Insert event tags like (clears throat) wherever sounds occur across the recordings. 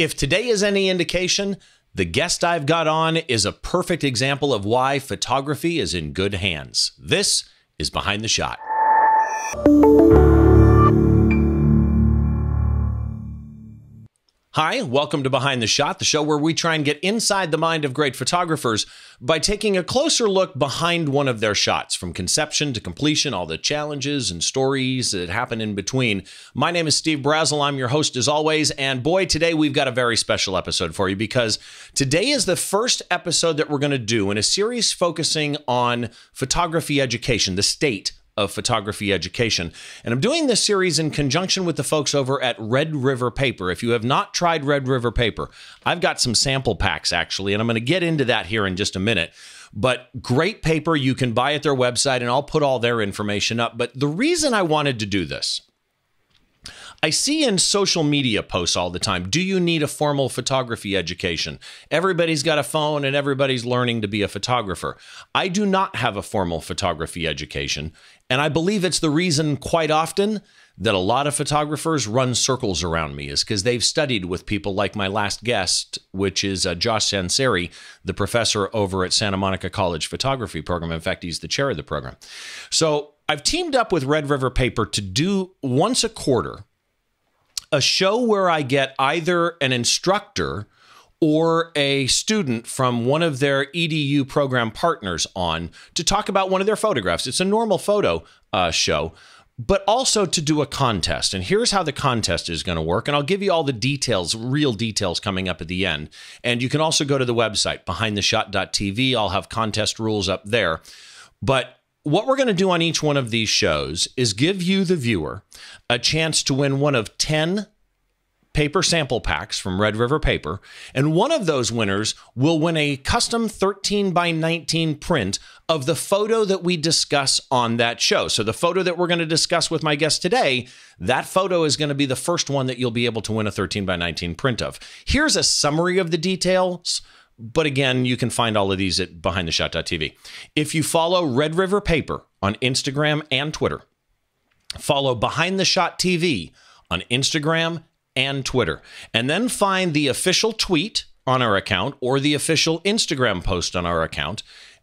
If today is any indication, the guest I've got on is a perfect example of why photography is in good hands. This is Behind the Shot. Hi, welcome to Behind the Shot, the show where we try and get inside the mind of great photographers by taking a closer look behind one of their shots, from conception to completion, all the challenges and stories that happen in between. My name is Steve Brazill. I'm your host as always. And boy, today we've got a very special episode for you because today is the first episode that we're going to do in a series focusing on photography education, the state of photography education. And I'm doing this series in conjunction with the folks over at Red River Paper. If you have not tried Red River Paper, I've got some sample packs actually, and I'm going to get into that here in just a minute. But great paper you can buy at their website, and I'll put all their information up. But the reason I wanted to do this I see in social media posts all the time do you need a formal photography education? Everybody's got a phone and everybody's learning to be a photographer. I do not have a formal photography education, and I believe it's the reason quite often that a lot of photographers run circles around me is because they've studied with people like my last guest, which is uh, Josh Sanseri, the professor over at Santa Monica College Photography Program. In fact, he's the chair of the program. So I've teamed up with Red River Paper to do once a quarter a show where I get either an instructor or a student from one of their EDU program partners on to talk about one of their photographs. It's a normal photo uh, show, but also to do a contest. And here's how the contest is going to work. And I'll give you all the details, real details coming up at the end. And you can also go to the website, behindtheshot.tv. I'll have contest rules up there. But what we're going to do on each one of these shows is give you, the viewer, a chance to win one of 10 paper sample packs from Red River Paper. And one of those winners will win a custom 13 by 19 print of the photo that we discuss on that show. So, the photo that we're going to discuss with my guest today, that photo is going to be the first one that you'll be able to win a 13 by 19 print of. Here's a summary of the details but again, you can find all of these at behindtheshot.tv. If you follow Red River Paper on Instagram and Twitter, follow Behind the Shot TV on Instagram and Twitter, and then find the official tweet on our account or the official Instagram post on our account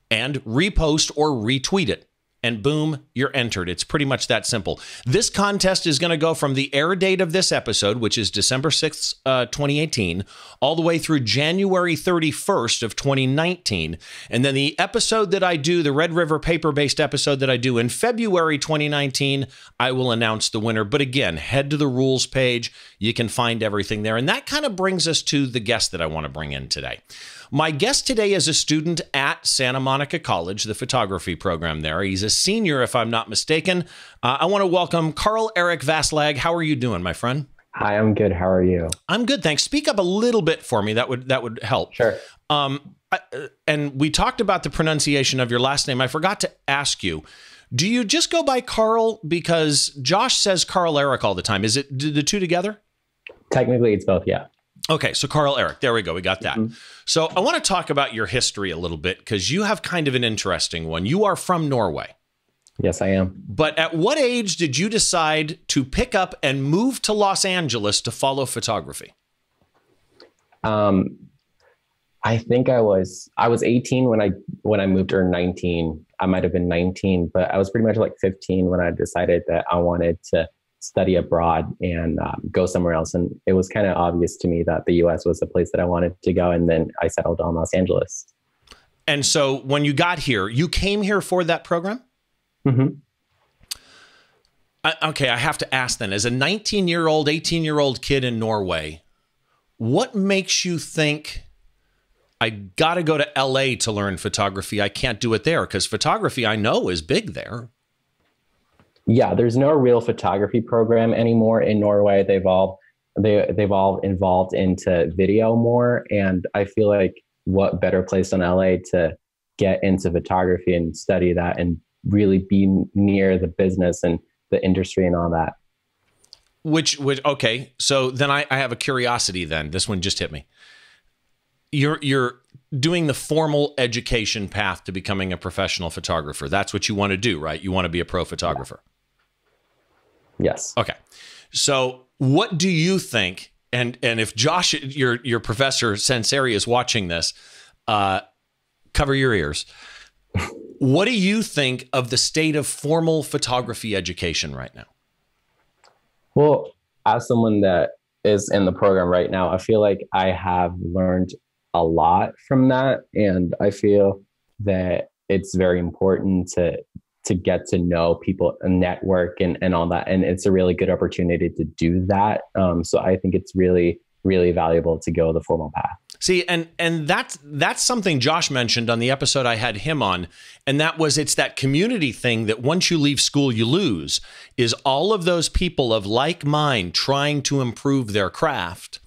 and repost or retweet it and boom, you're entered. It's pretty much that simple. This contest is going to go from the air date of this episode, which is December 6th, uh, 2018, all the way through January 31st of 2019. And then the episode that I do, the Red River paper based episode that I do in February 2019, I will announce the winner. But again, head to the rules page. You can find everything there. And that kind of brings us to the guest that I want to bring in today. My guest today is a student at Santa Monica College, the photography program there. He's a senior, if I'm not mistaken. Uh, I want to welcome Carl Eric Vaslag. How are you doing, my friend? Hi, I'm good. How are you? I'm good, thanks. Speak up a little bit for me. That would that would help. Sure. Um, I, uh, and we talked about the pronunciation of your last name. I forgot to ask you. Do you just go by Carl because Josh says Carl Eric all the time? Is it the two together? Technically, it's both. Yeah. Okay, so Carl Eric, there we go. We got that. Mm-hmm. So I want to talk about your history a little bit because you have kind of an interesting one. You are from Norway. Yes, I am. But at what age did you decide to pick up and move to Los Angeles to follow photography? Um, I think I was I was 18 when I when I moved or 19. I might have been 19, but I was pretty much like 15 when I decided that I wanted to study abroad and um, go somewhere else. And it was kind of obvious to me that the US was the place that I wanted to go. And then I settled on Los Angeles. And so when you got here, you came here for that program? Mm-hmm. I, okay, I have to ask then as a 19 year old, 18 year old kid in Norway, what makes you think? I got to go to LA to learn photography. I can't do it there because photography I know is big there yeah, there's no real photography program anymore in Norway. They've all they they've all involved into video more, and I feel like what better place than LA to get into photography and study that and really be near the business and the industry and all that. Which which okay, so then I, I have a curiosity. Then this one just hit me. You're you're doing the formal education path to becoming a professional photographer. That's what you want to do, right? You want to be a pro photographer. Yes. Okay. So, what do you think and and if Josh, your your professor Sanseri is watching this, uh, cover your ears. (laughs) what do you think of the state of formal photography education right now? Well, as someone that is in the program right now, I feel like I have learned a lot from that, and I feel that it's very important to to get to know people and network and, and all that. And it's a really good opportunity to do that. Um, so i think it's really really valuable to go the formal path. See, and and that's that's something Josh mentioned on the episode I had him on, and that was it's that community thing that once you leave school you lose is all of those people of like mind trying to improve their craft.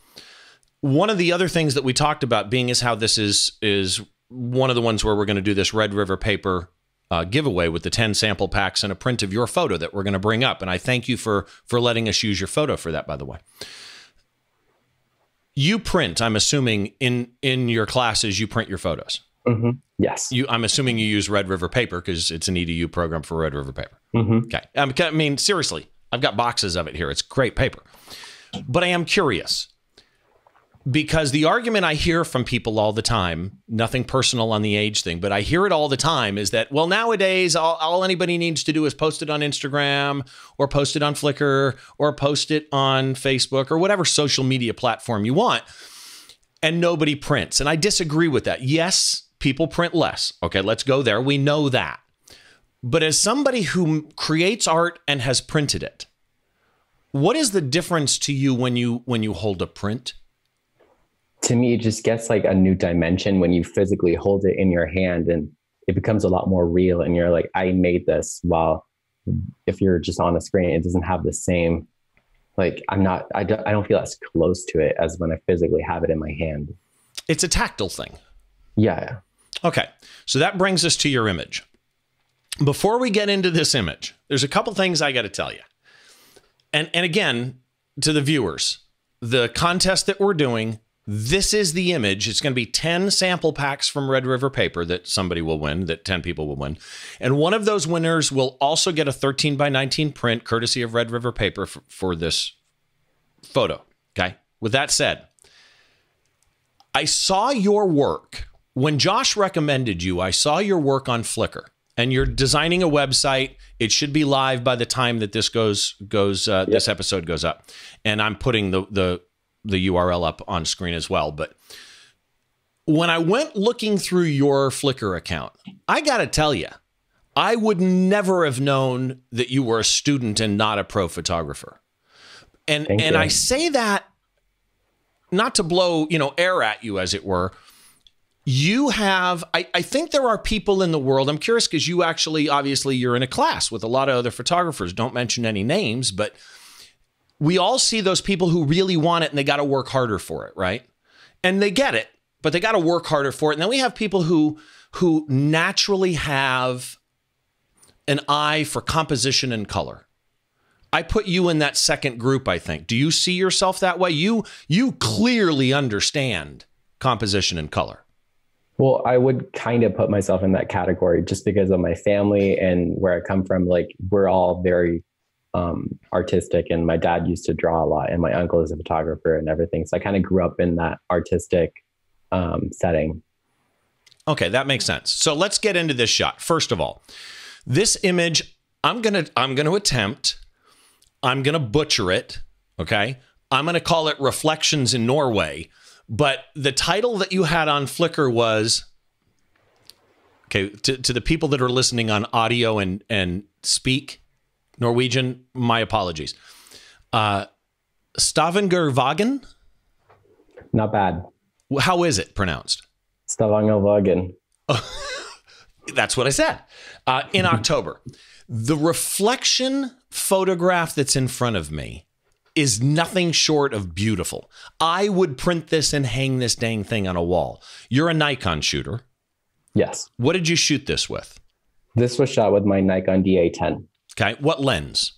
One of the other things that we talked about being is how this is is one of the ones where we're going to do this Red River paper uh, giveaway with the 10 sample packs and a print of your photo that we're going to bring up. And I thank you for for letting us use your photo for that, by the way. You print, I'm assuming, in in your classes, you print your photos. Mm-hmm. Yes. You, I'm assuming you use Red River Paper because it's an EDU program for Red River Paper. Mm-hmm. Okay. I mean, seriously, I've got boxes of it here. It's great paper. But I am curious because the argument I hear from people all the time, nothing personal on the age thing, but I hear it all the time is that, well, nowadays, all, all, anybody needs to do is post it on Instagram or post it on Flickr or post it on Facebook or whatever social media platform you want. And nobody prints. And I disagree with that. Yes, people print less. Okay, let's go there. We know that. But as somebody who creates art and has printed it, what is the difference to you when you when you hold a print to me, it just gets like a new dimension when you physically hold it in your hand and it becomes a lot more real. And you're like, I made this. While if you're just on a screen, it doesn't have the same, like, I'm not, I don't, I don't feel as close to it as when I physically have it in my hand. It's a tactile thing. Yeah. Okay. So that brings us to your image. Before we get into this image, there's a couple things I got to tell you. And and again, to the viewers, the contest that we're doing this is the image. It's going to be 10 sample packs from Red River Paper that somebody will win, that 10 people will win. And one of those winners will also get a 13 by 19 print courtesy of Red River Paper for, for this photo. Okay. With that said, I saw your work. When Josh recommended you, I saw your work on Flickr and you're designing a website. It should be live by the time that this goes goes uh, yep. this episode goes up. And I'm putting the the the URL up on screen as well. But when I went looking through your Flickr account, I got to tell you, I would never have known that you were a student and not a pro photographer. And Thank and you. I say that not to blow, you know, air at you as it were. You have I, I think there are people in the world. I'm curious because you actually obviously you're in a class with a lot of other photographers. Don't mention any names, but we all see those people who really want it and they got to work harder for it, right? And they get it, but they got to work harder for it. And then we have people who who naturally have an eye for composition and color. I put you in that second group, I think. Do you see yourself that way? You you clearly understand composition and color. Well, I would kind of put myself in that category just because of my family and where I come from. Like we're all very um, artistic and my dad used to draw a lot and my uncle is a photographer and everything. So i kind of grew up in that artistic um, setting. Okay that makes sense. So let's get into this shot. First of all this image i'm gonna i'm gonna attempt i'm gonna butcher it okay? I'm gonna call it reflections in norway but the title that you had on flickr was okay to, to the people that are listening on audio and and speak Norwegian, my apologies. Uh, Stavanger Not bad. How is it pronounced? Stavanger Wagen. (laughs) That's what I said. Uh, in (laughs) October. The reflection photograph that's in front of me is nothing short of beautiful. I would print this and hang this dang thing on a wall. You're a Nikon shooter. Yes. What did you shoot this with? This was shot with my Nikon D810. Okay. What lens?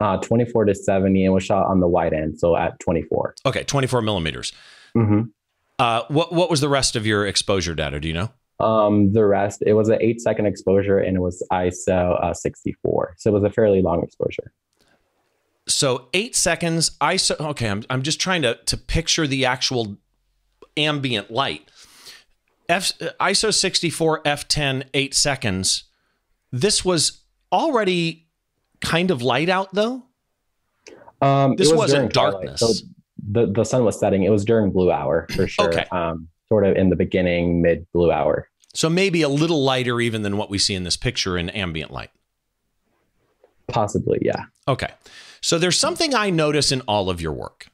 Uh, 24 to 70 and was shot on the wide end. So at 24. Okay. 24 millimeters. Mm-hmm. Uh, what, what was the rest of your exposure data? Do you know? Um, the rest, it was an eight second exposure and it was ISO uh, 64. So it was a fairly long exposure. so eight seconds ISO. Okay, I'm I'm just trying to to picture the actual ambient light. F ISO 64 f10 8 seconds. This was already kind of light out though. Um, This was wasn't darkness. so the the sun was setting. It was during blue hour for sure. Okay. Um, sort of in the beginning, mid blue hour. So maybe a little lighter even than what we see in this picture in ambient light. Possibly, yeah. Okay. So there's something I notice in all of your work.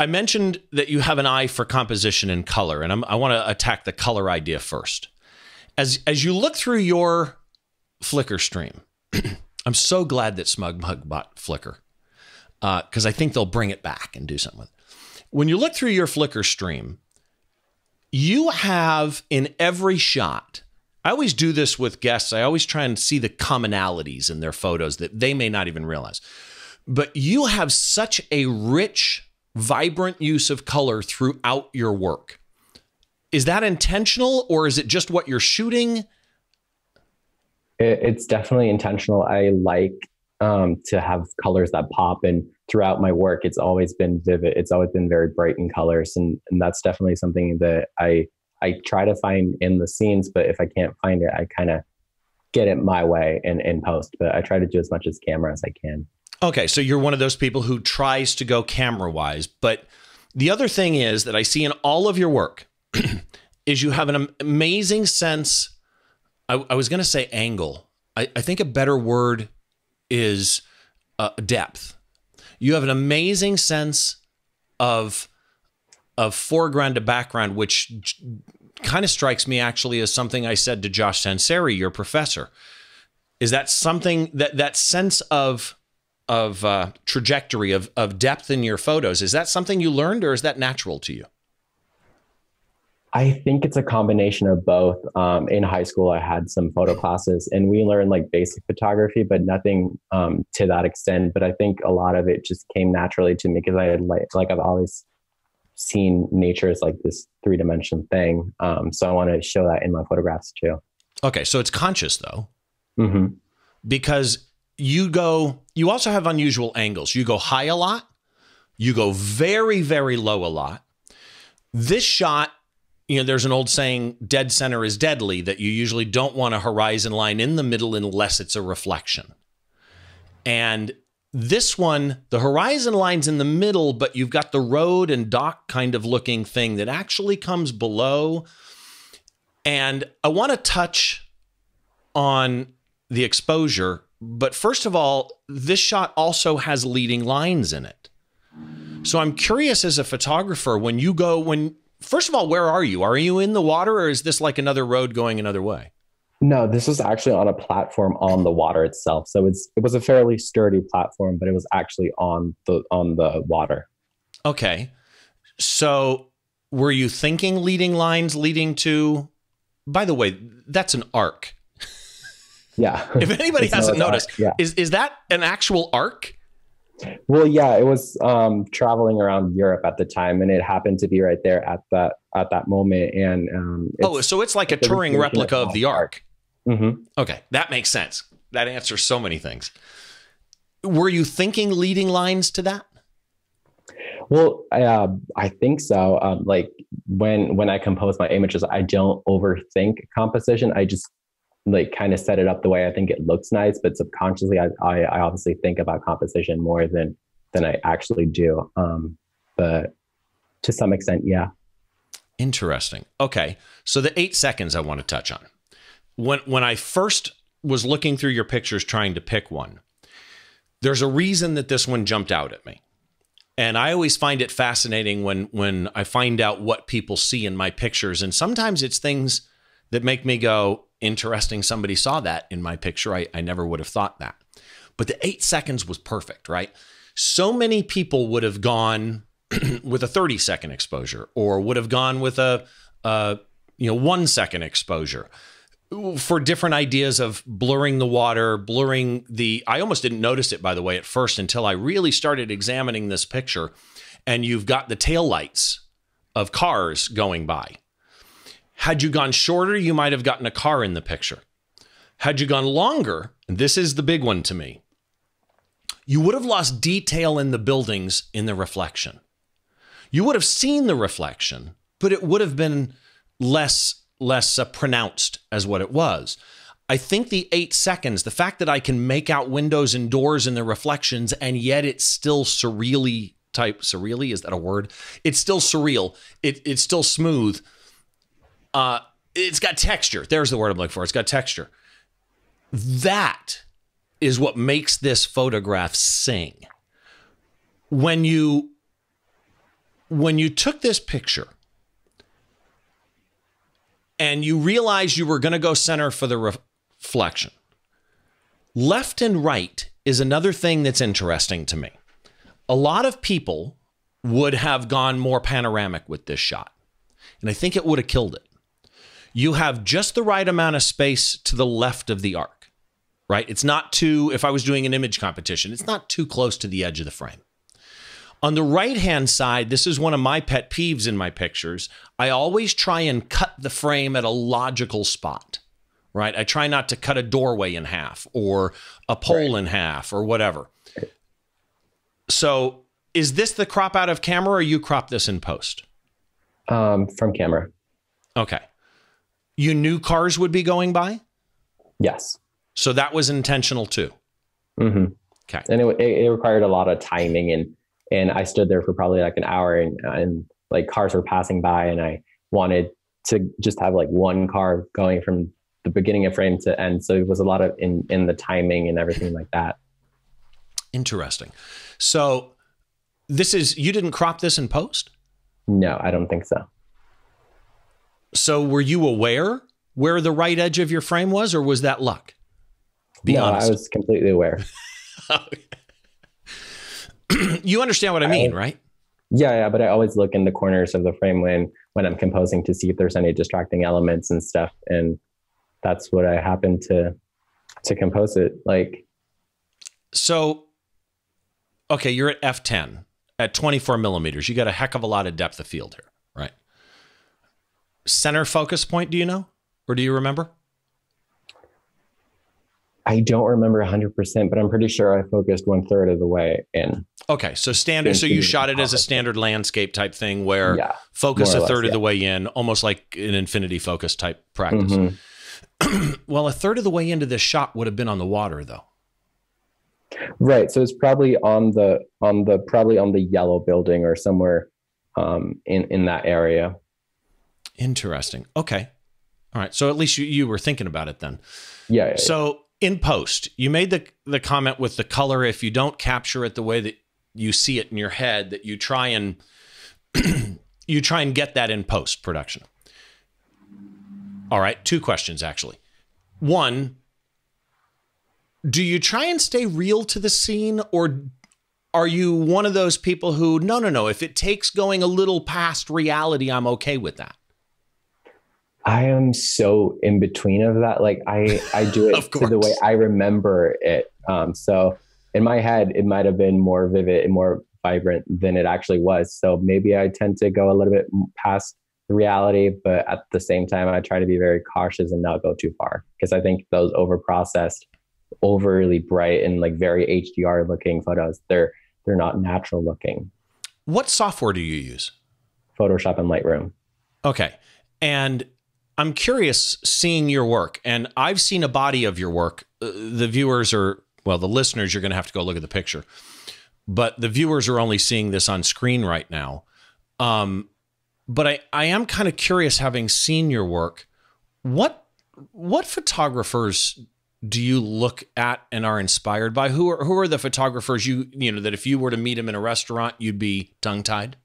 I mentioned that you have an eye for composition and color, and I'm, I want to attack the color idea first. As as you look through your Flickr stream, (clears throat) I'm so glad that SmugMug bought Flickr uh, because I think they'll bring it back and do something with it. When you look through your Flickr stream, you have in every shot. I always do this with guests. I always try and see the commonalities in their photos that they may not even realize. But you have such a rich, vibrant use of color throughout your work. Is that intentional or is it just what you're shooting? It, it's definitely intentional. I like um, to have colors that pop, and throughout my work, it's always been vivid. It's always been very bright in colors, and, and that's definitely something that I I try to find in the scenes. But if I can't find it, I kind of get it my way in, in post. But I try to do as much as camera as I can. Okay, so you're one of those people who tries to go camera wise. But the other thing is that I see in all of your work (clears throat) is you have an amazing sense. I, I was going to say angle. I, I think a better word is uh, depth. You have an amazing sense of of foreground to background, which kind of strikes me actually as something I said to Josh Sanseri, your professor. Is that something that that sense of of uh, trajectory of of depth in your photos? Is that something you learned, or is that natural to you? I think it's a combination of both. Um, in high school, I had some photo classes, and we learned like basic photography, but nothing um, to that extent. But I think a lot of it just came naturally to me because I had like like I've always seen nature as like this three dimension thing. Um, so I want to show that in my photographs too. Okay, so it's conscious though, hmm because you go. You also have unusual angles. You go high a lot. You go very very low a lot. This shot you know, there's an old saying, dead center is deadly, that you usually don't want a horizon line in the middle unless it's a reflection. And this one, the horizon line's in the middle, but you've got the road and dock kind of looking thing that actually comes below. And I want to touch on the exposure, but first of all, this shot also has leading lines in it. So I'm curious as a photographer, when you go, when First of all, where are you? Are you in the water or is this like another road going another way? No, this was actually on a platform on the water itself. So it's it was a fairly sturdy platform, but it was actually on the on the water. Okay. So were you thinking leading lines leading to by the way, that's an arc. Yeah. (laughs) If anybody It's hasn't noticed, arc, yeah. is is that an actual arc? Well, yeah, it was um, traveling around Europe at the time, and it happened to be right there at that at that moment. And um, Oh, so it's like a touring replica of the arc. mhm. Okay, that makes sense. That answers so many things. Were you thinking leading lines to that? Well, uh, I think so. Um, like when when I compose my images, I don't overthink composition. I just like kind of set it up the way I think it looks nice, but subconsciously, I I, I obviously think about composition more than than I actually do. Um, but to some extent, yeah. Interesting. Okay. So the eight seconds I want to touch on. When when I first was looking through your pictures trying to pick one, there's a reason that this one jumped out at me. And I always find it fascinating when when I find out what people see in my pictures. And sometimes it's things that make me go, interesting, somebody saw that in my picture. I, I never would have thought that. But the eight seconds was perfect, right? So many people would have gone (clears throat) with a 30 second exposure or would have gone with a, a you know one second exposure for different ideas of blurring the water blurring the i almost didn't notice it by the way at first until i really started examining this picture and you've got the tail lights of cars going by had you gone shorter you might have gotten a car in the picture had you gone longer and this is the big one to me you would have lost detail in the buildings in the reflection. You would have seen the reflection, but it would have been less less uh, pronounced as what it was. I think the eight seconds, the fact that I can make out windows and doors in the reflections, and yet it's still surreally type surreally is that a word? It's still surreal. It, it's still smooth. Uh, it's got texture. There's the word I'm looking for. It's got texture. That is what makes this photograph sing. When you when you took this picture and you realized you were going to go center for the reflection, left and right is another thing that's interesting to me. A lot of people would have gone more panoramic with this shot, and I think it would have killed it. You have just the right amount of space to the left of the arc, right? It's not too, if I was doing an image competition, it's not too close to the edge of the frame. On the right hand side, this is one of my pet peeves in my pictures. I always try and cut the frame at a logical spot, right? I try not to cut a doorway in half or a pole right. in half or whatever. So, is this the crop out of camera or you crop this in post? Um, from camera. Okay. You knew cars would be going by? Yes. So that was intentional too. Mm-hmm. Okay. And it, it, required a lot of timing and and I stood there for probably like an hour and, and like cars were passing by and I wanted to just have like one car going from the beginning of frame to end. So it was a lot of in, in the timing and everything like that. Interesting. So this is, you didn't crop this in post? No, I don't think so. So were you aware where the right edge of your frame was or was that luck? Be no, honest. I was completely aware. (laughs) (clears throat) you understand what I mean, I, right? Yeah, yeah, but I always look in the corners of the frame when when I'm composing to see if there's any distracting elements and stuff, and that's what I happen to to compose it like. So, okay, you're at f10 at 24 millimeters. You got a heck of a lot of depth of field here? Center focus point, do you know, or do you remember? I don't remember 100%, but I'm pretty sure I focused one third of the way in. Okay, so standard. So you shot it as a standard landscape type thing, where yeah, focus a third less, of yeah. the way in, almost like an infinity focus type practice. Mm-hmm. (clears throat) well, a third of the way into this shot would have been on the water, though. Right. So it's probably on the on the probably on the yellow building or somewhere um, in in that area. Interesting. Okay. All right. So at least you, you were thinking about it then. Yeah. yeah so in post, you made the the comment with the color. If you don't capture it the way that you see it in your head, that you try and (clears throat) you try and get that in post production. All right, two questions actually. One, do you try and stay real to the scene, or are you one of those people who no, no, no? If it takes going a little past reality, I'm okay with that. I am so in between of that. Like I, I do (laughs) it to the way I remember it. Um, so in my head, it might have been more vivid and more vibrant than it actually was. So maybe I tend to go a little bit past the reality, but at the same time, I try to be very cautious and not go too far because I think those over processed, overly bright and like very HDR looking photos, they're they're not natural looking. What software do you use? Photoshop and Lightroom. Okay. And I'm curious seeing your work, and I've seen a body of your work. Uh, the viewers are, well, the listeners, you're going to have to go look at the picture, but the viewers are only seeing this on screen right now. Um, but I, I am kind of curious, having seen your work, what what photographers do you look at and are inspired by? Who are who are the photographers you you know that if you were to meet them in a restaurant, you'd be tongue tied?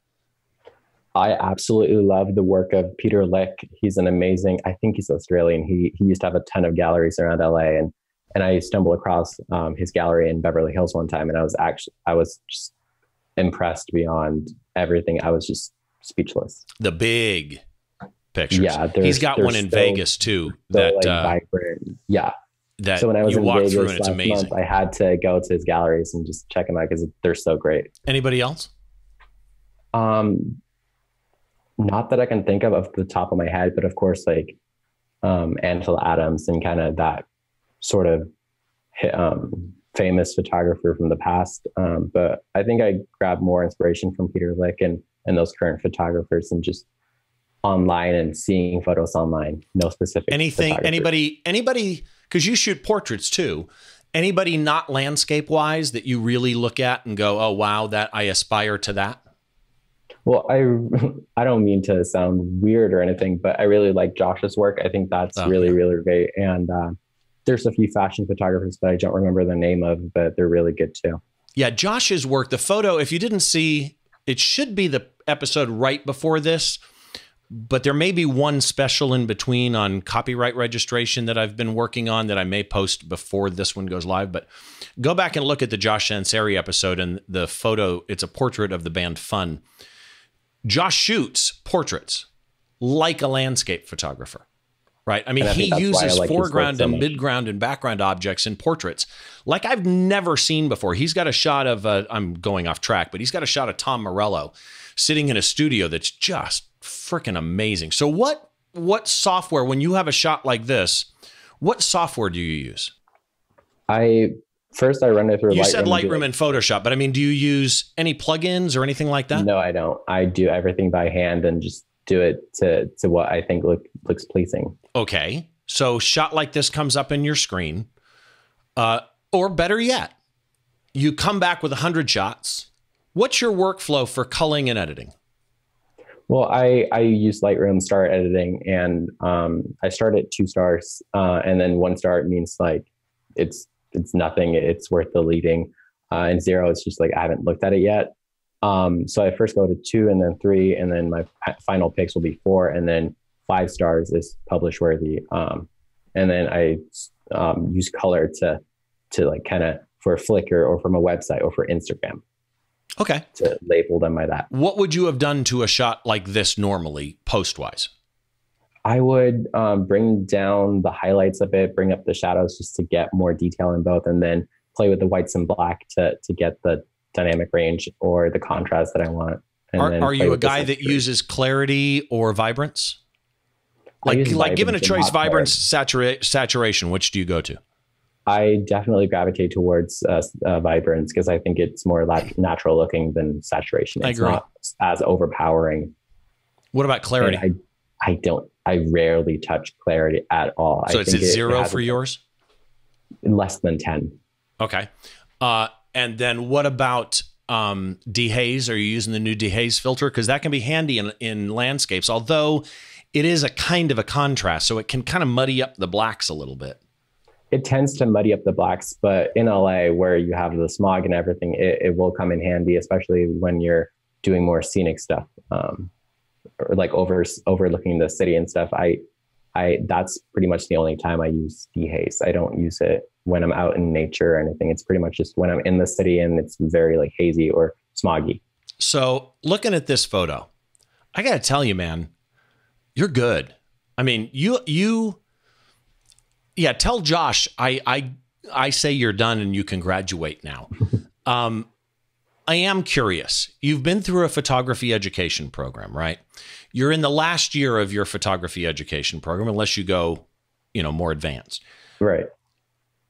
I absolutely love the work of Peter Lik. He's an amazing, I think he's Australian. He, he used to have a ton of galleries around LA and, and I stumbled across um, his gallery in Beverly Hills one time. And I was actually, I was just impressed beyond everything. I was just speechless. The big pictures. Yeah. He's got one in so, Vegas too. So that, like uh, vibrant. Yeah. That so when I was in Vegas last month, I had to go to his galleries and just check them out because they're so great. Anybody else? Um, not that I can think of off the top of my head, but of course, like um, Ansel Adams and kind of that sort of um, famous photographer from the past. Um, but I think I grab more inspiration from Peter Lik and and those current photographers and just online and seeing photos online. No specific anything. Anybody? Anybody? Because you shoot portraits too. Anybody not landscape wise that you really look at and go, oh wow, that I aspire to that. Well, I (laughs) I don't mean to sound weird or anything, but I really like Josh's work. I think that's oh, really yeah. really great. And uh, there's a few fashion photographers that I don't remember the name of, but they're really good too. Yeah, Josh's work. The photo, if you didn't see, it should be the episode right before this but there may be one special in between on copyright registration that I've been working on that I may post before this one goes live. But go back and look at the Josh Sanseri episode and the photo. It's a portrait of the band Fun. Josh shoots portraits like a landscape photographer, right? I mean, I he uses like foreground so and midground and background objects in portraits like I've never seen before. He's got a shot of, uh, I'm going off track, but he's got a shot of Tom Morello sitting in a studio that's just freaking amazing. So what what software when you have a shot like this, what software do you use? I first I run it through. You Lightroom said Lightroom and Photoshop, but I mean, do you use any plugins or anything like that? No, I don't. I do everything by hand and just do it to to what I think look looks pleasing. Okay, so shot like this comes up in your screen, uh, or better yet, you come back with a hundred shots. What's your workflow for culling and editing? Well, I, I use Lightroom start editing and um, I start at two stars uh, and then one star means like it's it's nothing. It's worth deleting. Uh, and zero, it's just like I haven't looked at it yet. Um, so I first go to two and then three, and then my final picks will be four, and then five stars is publish worthy. Um, and then I um, use color to to like kind of for Flickr or from a website or for Instagram. Okay. To label them by that. What would you have done to a shot like this normally, post wise? I would um, bring down the highlights a bit, bring up the shadows just to get more detail in both, and then play with the whites and black to to get the dynamic range or the contrast that I want. are, are you a guy that uses clarity or vibrance? Like like given a choice, vibrance, satura- saturation, which do you go to? I definitely gravitate towards uh, uh, vibrance because I think it's more natural looking than saturation. It's not as overpowering. What about clarity? I, I don't. I rarely touch clarity at all. So I it's zero it for yours. Less than ten. Okay. Uh, and then what about um, dehaze? Are you using the new dehaze filter? Because that can be handy in, in landscapes, although it is a kind of a contrast, so it can kind of muddy up the blacks a little bit it tends to muddy up the blacks, but in LA where you have the smog and everything, it, it will come in handy, especially when you're doing more scenic stuff, um, like over overlooking the city and stuff. I, I that's pretty much the only time I use dehaze. I don't use it when I'm out in nature or anything. It's pretty much just when I'm in the city and it's very like hazy or smoggy. So looking at this photo, I got to tell you, man, you're good. I mean, you you yeah, tell Josh I I I say you're done and you can graduate now. (laughs) um, I am curious. You've been through a photography education program, right? You're in the last year of your photography education program, unless you go, you know, more advanced. Right.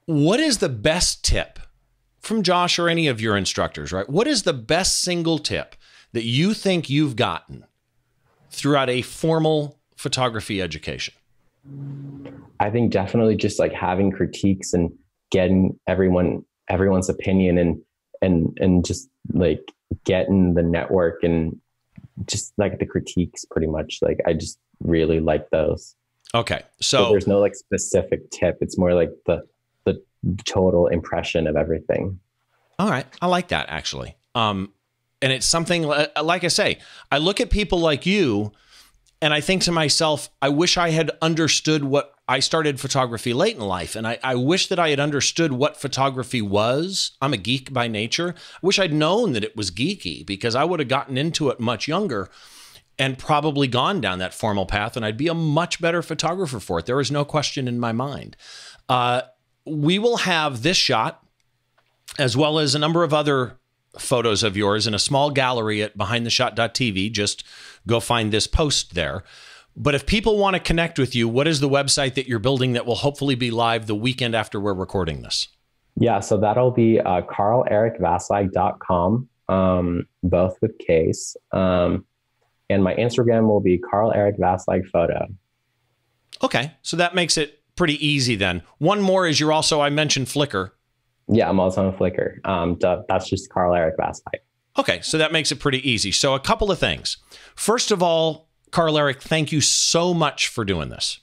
What is the best tip from Josh or any of your instructors, right? What is the best single tip that you think you've gotten throughout a formal photography education? I think definitely just like having critiques and getting everyone everyone's opinion and and and just like getting the network and just like the critiques pretty much like I just really like those. Okay. So, so there's no like specific tip. It's more like the the total impression of everything. All right. I like that actually. Um and it's something like I say, I look at people like you and I think to myself, I wish I had understood what I started photography late in life. And I, I, wish that I had understood what photography was. I'm a geek by nature. I wish I'd known that it was geeky because I would have gotten into it much younger and probably gone down that formal path. And I'd be a much better photographer for it. There is no question in my mind. Uh, we will have this shot as well as a number of other photos of yours in a small gallery at behindtheshot.tv. Just go find this post there. But if people want to connect with you, what is the website that you're building that will hopefully be live the weekend after we're recording this? Yeah, so that'll be uh, carlericvaslag.com, um, both with case. Um, and my Instagram will be Carl Eric Vaslag Photo. Okay, so that makes it pretty easy then. One more is you're also, I mentioned Flickr. Yeah, I'm also on Flickr. Um, that's just Carl Eric Vaslag. Okay, so that makes it pretty easy. So, a couple of things. First of all, Carl Eric, thank you so much for doing this.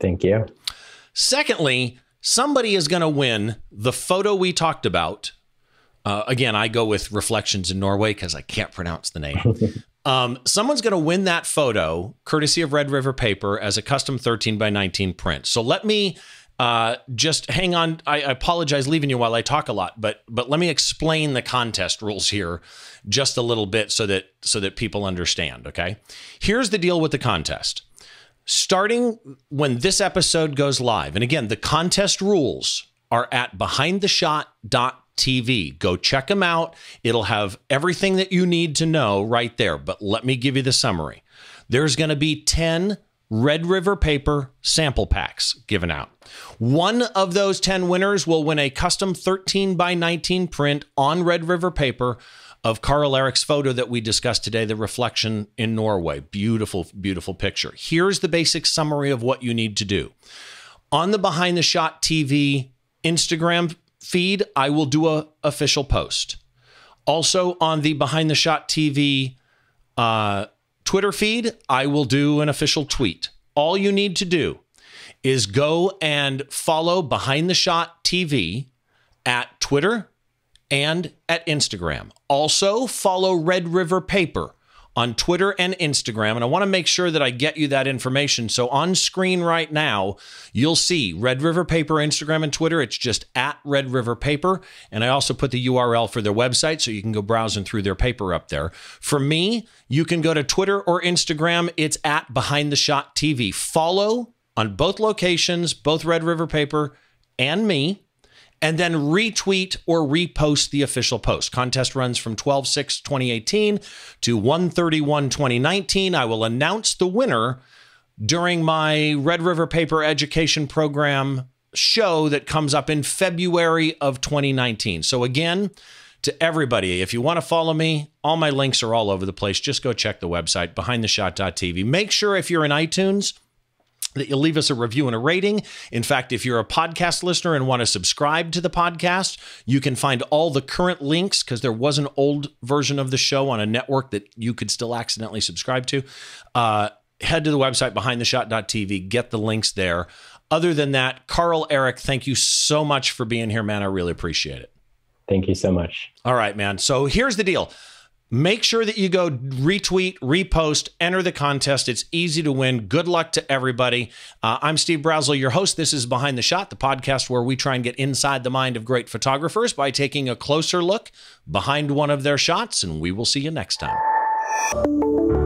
Thank you. Secondly, somebody is going to win the photo we talked about. Uh, again, I go with Reflections in Norway because I can't pronounce the name. (laughs) um, someone's going to win that photo courtesy of Red River Paper as a custom 13 by 19 print. So let me uh, just hang on. I, I, apologize leaving you while I talk a lot, but but let me explain the contest rules here just a little bit so that so that people understand. Okay, here's the deal with the contest. Starting when this episode goes live, and again, the contest rules are at behindtheshot.tv. Go check them out. It'll have everything that you need to know right there. But let me give you the summary. There's going to be 10 Red River paper sample packs given out. One of those 10 winners will win a custom 13 by 19 print on Red River paper of Carl Eric's photo that we discussed today, the reflection in Norway. Beautiful, beautiful picture. Here's the basic summary of what you need to do. On the Behind the Shot TV Instagram feed, I will do a official post. Also on the Behind the Shot TV uh, Twitter feed, I will do an official tweet. All you need to do is go and follow Behind the Shot TV at Twitter and at Instagram. Also, follow Red River Paper on Twitter and Instagram. And I want to make sure that I get you that information. So on screen right now, you'll see Red River Paper, Instagram and Twitter. It's just at Red River Paper. And I also put the URL for their website so you can go browsing through their paper up there. For me, you can go to Twitter or Instagram. It's at Behind the Shot TV. Follow on both locations, both Red River Paper and me and then retweet or repost the official post. Contest runs from 12 6 2018 to 1 31 2019. I will announce the winner during my Red River Paper Education Program show that comes up in February of 2019. So, again, to everybody, if you want to follow me, all my links are all over the place. Just go check the website, behindtheshot.tv. Make sure if you're in iTunes, that you'll leave us a review and a rating. In fact, if you're a podcast listener and want to subscribe to the podcast, you can find all the current links because there was an old version of the show on a network that you could still accidentally subscribe to. Uh, head to the website behindtheshot.tv, get the links there. Other than that, Carl, Eric, thank you so much for being here, man. I really appreciate it. Thank you so much. All right, man. So here's the deal. Make sure that you go retweet, repost, enter the contest. It's easy to win. Good luck to everybody. Uh, I'm Steve Brazill, your host. This is Behind the Shot, the podcast where we try and get inside the mind of great photographers by taking a closer look behind one of their shots. And we will see you next time.